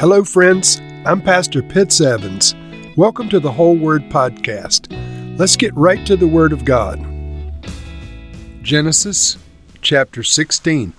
Hello, friends. I'm Pastor Pitts Evans. Welcome to the Whole Word Podcast. Let's get right to the Word of God. Genesis chapter 16.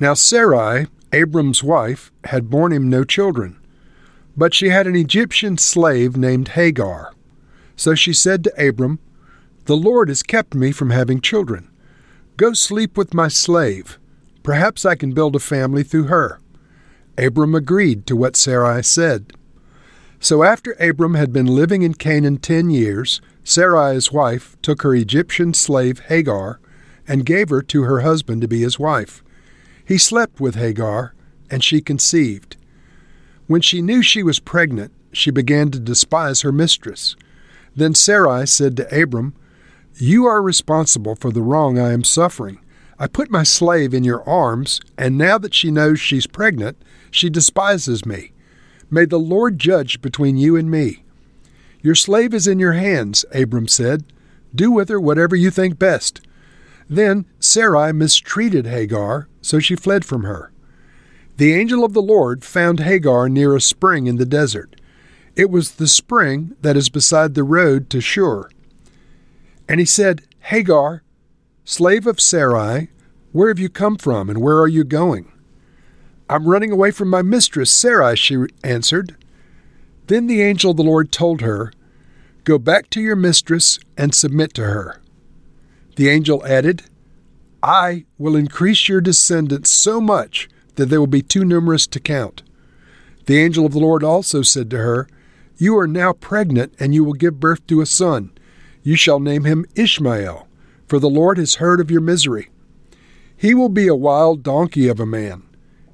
Now Sarai, Abram's wife, had borne him no children, but she had an Egyptian slave named Hagar. So she said to Abram, The Lord has kept me from having children. Go sleep with my slave. Perhaps I can build a family through her. Abram agreed to what Sarai said. So after Abram had been living in Canaan ten years, Sarai's wife took her Egyptian slave Hagar and gave her to her husband to be his wife. He slept with Hagar, and she conceived. When she knew she was pregnant, she began to despise her mistress. Then Sarai said to Abram, You are responsible for the wrong I am suffering. I put my slave in your arms, and now that she knows she's pregnant, she despises me. May the Lord judge between you and me. Your slave is in your hands, Abram said. Do with her whatever you think best. Then Sarai mistreated Hagar, so she fled from her. The angel of the Lord found Hagar near a spring in the desert. It was the spring that is beside the road to Shur. And he said, Hagar, slave of Sarai, where have you come from and where are you going? I'm running away from my mistress, Sarai, she answered. Then the angel of the Lord told her, Go back to your mistress and submit to her. The angel added, I will increase your descendants so much that they will be too numerous to count. The angel of the Lord also said to her, You are now pregnant, and you will give birth to a son. You shall name him Ishmael, for the Lord has heard of your misery. He will be a wild donkey of a man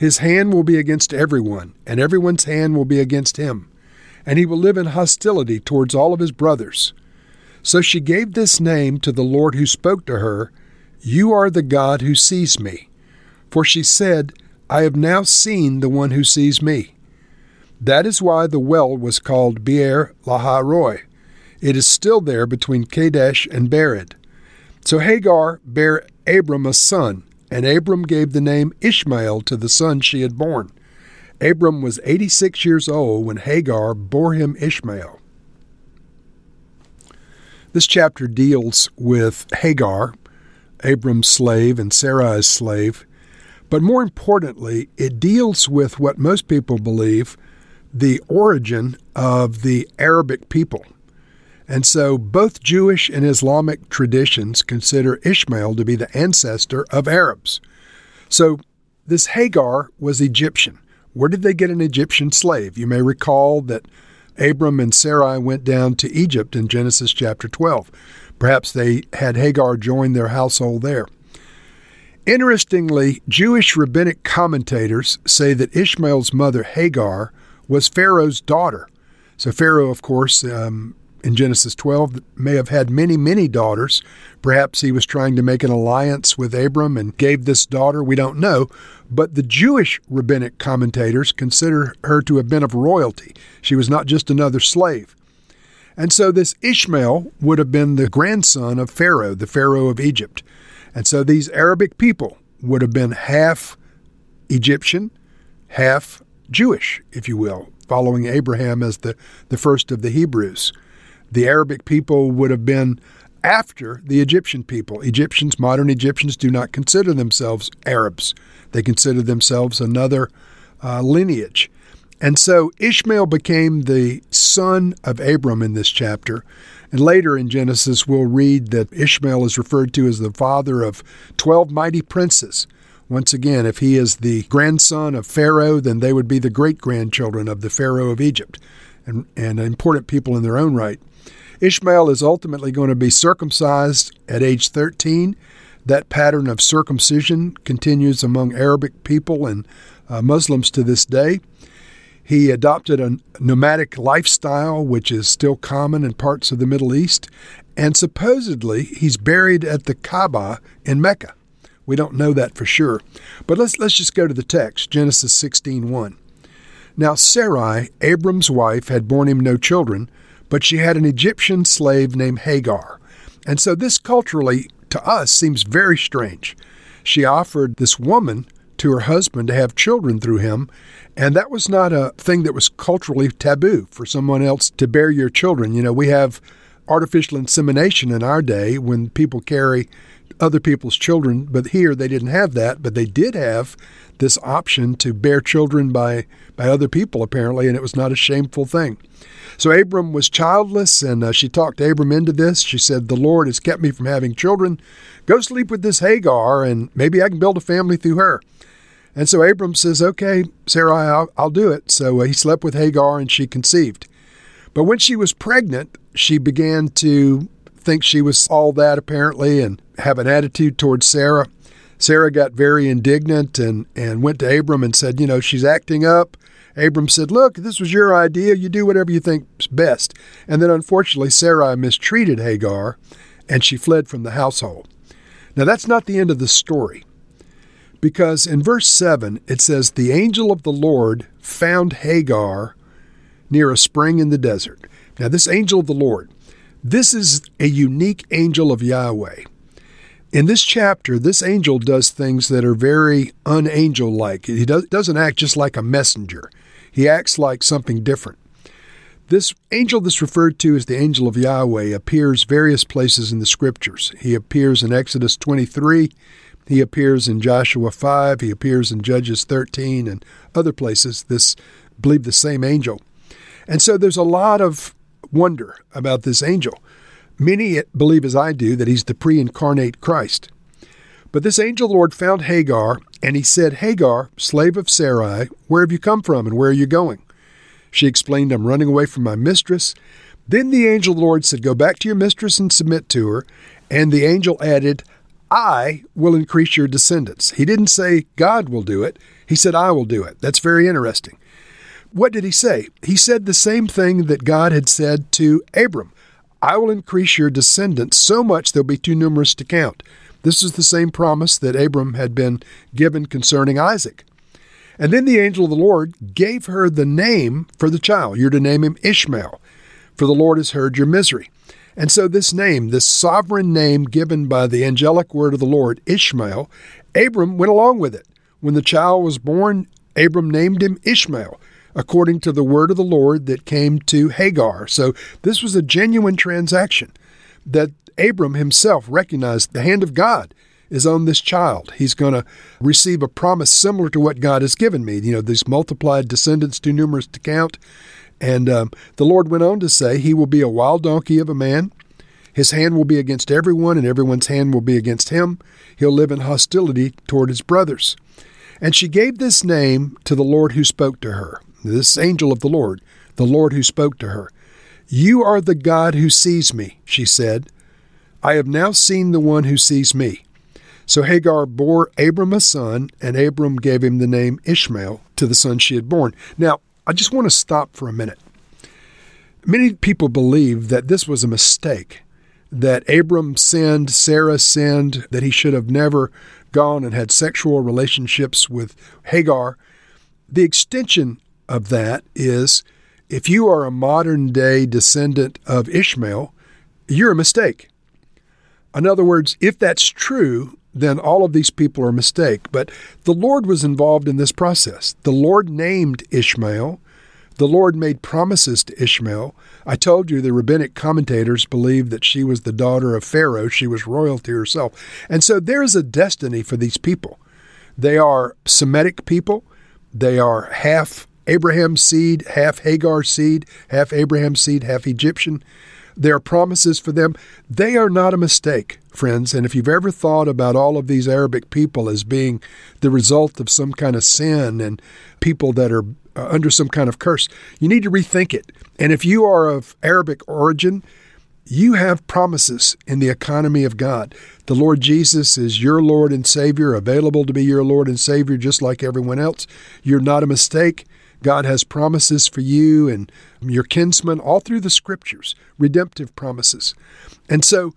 his hand will be against everyone, and everyone's hand will be against him, and he will live in hostility towards all of his brothers. So she gave this name to the Lord who spoke to her You are the God who sees me. For she said, I have now seen the one who sees me. That is why the well was called Beer Lahai-roi. It is still there between Kadesh and Bered. So Hagar bare Abram a son, and Abram gave the name Ishmael to the son she had born. Abram was 86 years old when Hagar bore him Ishmael. This chapter deals with Hagar, Abram's slave and Sarai's slave, but more importantly, it deals with what most people believe the origin of the Arabic people. And so both Jewish and Islamic traditions consider Ishmael to be the ancestor of Arabs. So this Hagar was Egyptian. Where did they get an Egyptian slave? You may recall that Abram and Sarai went down to Egypt in Genesis chapter 12. Perhaps they had Hagar join their household there. Interestingly, Jewish rabbinic commentators say that Ishmael's mother, Hagar, was Pharaoh's daughter. So, Pharaoh, of course, um, in Genesis 12 may have had many, many daughters. Perhaps he was trying to make an alliance with Abram and gave this daughter, we don't know. But the Jewish rabbinic commentators consider her to have been of royalty. She was not just another slave. And so this Ishmael would have been the grandson of Pharaoh, the Pharaoh of Egypt. And so these Arabic people would have been half Egyptian, half Jewish, if you will, following Abraham as the, the first of the Hebrews the Arabic people would have been after the Egyptian people. Egyptians, modern Egyptians, do not consider themselves Arabs, they consider themselves another uh, lineage. And so Ishmael became the son of Abram in this chapter. And later in Genesis, we'll read that Ishmael is referred to as the father of 12 mighty princes. Once again, if he is the grandson of Pharaoh, then they would be the great grandchildren of the Pharaoh of Egypt and, and important people in their own right. Ishmael is ultimately going to be circumcised at age 13. That pattern of circumcision continues among Arabic people and uh, Muslims to this day. He adopted a nomadic lifestyle, which is still common in parts of the Middle East, and supposedly he's buried at the Kaaba in Mecca. We don't know that for sure. But let's, let's just go to the text Genesis 16:1. Now Sarai, Abram's wife, had borne him no children, but she had an Egyptian slave named Hagar. And so this culturally, to us, seems very strange. She offered this woman to her husband to have children through him. And that was not a thing that was culturally taboo for someone else to bear your children. You know, we have artificial insemination in our day when people carry other people's children, but here they didn't have that, but they did have this option to bear children by, by other people, apparently, and it was not a shameful thing. So Abram was childless, and uh, she talked Abram into this. She said, The Lord has kept me from having children. Go sleep with this Hagar, and maybe I can build a family through her. And so Abram says, Okay, Sarai, I'll, I'll do it. So uh, he slept with Hagar, and she conceived. But when she was pregnant, she began to think she was all that apparently and have an attitude towards Sarah. Sarah got very indignant and, and went to Abram and said, You know, she's acting up. Abram said, Look, this was your idea. You do whatever you think's best. And then unfortunately, Sarai mistreated Hagar and she fled from the household. Now, that's not the end of the story. Because in verse 7, it says, The angel of the Lord found Hagar near a spring in the desert. Now, this angel of the Lord, this is a unique angel of Yahweh. In this chapter, this angel does things that are very unangel like. He does, doesn't act just like a messenger, he acts like something different. This angel that's referred to as the angel of Yahweh appears various places in the scriptures. He appears in Exodus 23, he appears in Joshua 5, he appears in Judges 13 and other places. This believe the same angel. And so there's a lot of wonder about this angel. Many believe, as I do, that he's the pre incarnate Christ. But this angel Lord found Hagar, and he said, Hagar, slave of Sarai, where have you come from and where are you going? She explained, I'm running away from my mistress. Then the angel Lord said, Go back to your mistress and submit to her. And the angel added, I will increase your descendants. He didn't say God will do it. He said, I will do it. That's very interesting. What did he say? He said the same thing that God had said to Abram I will increase your descendants so much they'll be too numerous to count. This is the same promise that Abram had been given concerning Isaac. And then the angel of the Lord gave her the name for the child. You're to name him Ishmael, for the Lord has heard your misery. And so, this name, this sovereign name given by the angelic word of the Lord, Ishmael, Abram went along with it. When the child was born, Abram named him Ishmael, according to the word of the Lord that came to Hagar. So this was a genuine transaction that Abram himself recognized the hand of God is on this child. He's going to receive a promise similar to what God has given me. You know, these multiplied descendants too numerous to count. And um, the Lord went on to say, He will be a wild donkey of a man. His hand will be against everyone, and everyone's hand will be against him. He'll live in hostility toward his brothers. And she gave this name to the Lord who spoke to her this angel of the Lord, the Lord who spoke to her. You are the God who sees me, she said. I have now seen the one who sees me. So Hagar bore Abram a son, and Abram gave him the name Ishmael to the son she had born. Now, I just want to stop for a minute. Many people believe that this was a mistake, that Abram sinned, Sarah sinned, that he should have never gone and had sexual relationships with Hagar. The extension of that is if you are a modern day descendant of Ishmael, you're a mistake. In other words, if that's true, then all of these people are a mistake. But the Lord was involved in this process. The Lord named Ishmael. The Lord made promises to Ishmael. I told you the rabbinic commentators believe that she was the daughter of Pharaoh. She was royalty herself. And so there is a destiny for these people. They are Semitic people. They are half Abraham's seed, half Hagar's seed, half Abraham's seed, half Egyptian. There are promises for them. They are not a mistake, friends. And if you've ever thought about all of these Arabic people as being the result of some kind of sin and people that are uh, under some kind of curse, you need to rethink it. And if you are of Arabic origin, you have promises in the economy of God. The Lord Jesus is your Lord and Savior, available to be your Lord and Savior just like everyone else. You're not a mistake. God has promises for you and your kinsmen all through the scriptures, redemptive promises. And so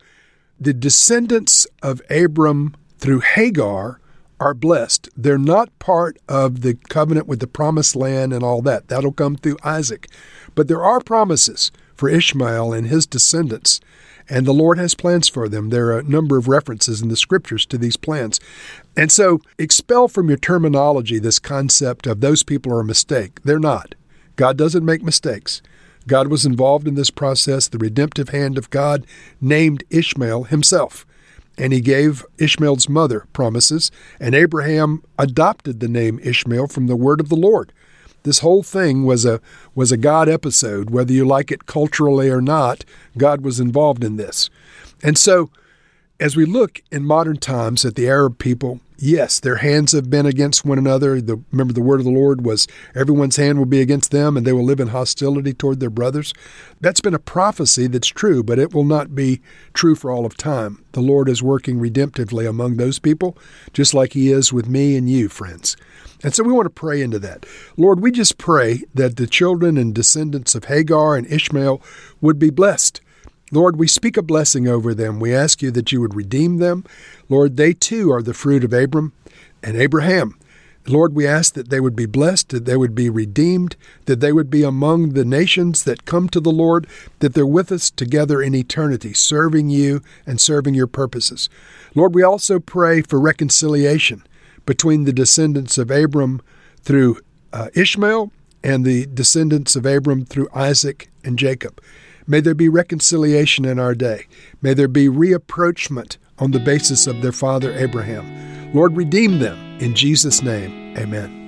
the descendants of Abram through Hagar are blessed. They're not part of the covenant with the promised land and all that. That'll come through Isaac. But there are promises for Ishmael and his descendants. And the Lord has plans for them. There are a number of references in the scriptures to these plans. And so expel from your terminology this concept of those people are a mistake. They're not. God doesn't make mistakes. God was involved in this process. The redemptive hand of God named Ishmael himself. And he gave Ishmael's mother promises, and Abraham adopted the name Ishmael from the word of the Lord. This whole thing was a was a God episode, whether you like it culturally or not. God was involved in this, and so as we look in modern times at the Arab people, yes, their hands have been against one another. The, remember, the word of the Lord was, everyone's hand will be against them, and they will live in hostility toward their brothers. That's been a prophecy that's true, but it will not be true for all of time. The Lord is working redemptively among those people, just like He is with me and you, friends. And so we want to pray into that. Lord, we just pray that the children and descendants of Hagar and Ishmael would be blessed Lord, we speak a blessing over them. We ask you that you would redeem them. Lord, they too are the fruit of Abram and Abraham. Lord, we ask that they would be blessed, that they would be redeemed, that they would be among the nations that come to the Lord, that they're with us together in eternity, serving you and serving your purposes. Lord, we also pray for reconciliation between the descendants of Abram through uh, Ishmael and the descendants of Abram through Isaac and Jacob. May there be reconciliation in our day. May there be reapproachment on the basis of their father Abraham. Lord, redeem them. In Jesus' name, amen.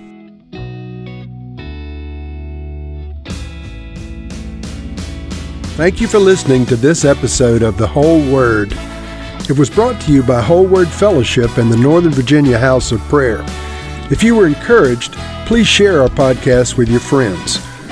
Thank you for listening to this episode of The Whole Word. It was brought to you by Whole Word Fellowship and the Northern Virginia House of Prayer. If you were encouraged, please share our podcast with your friends.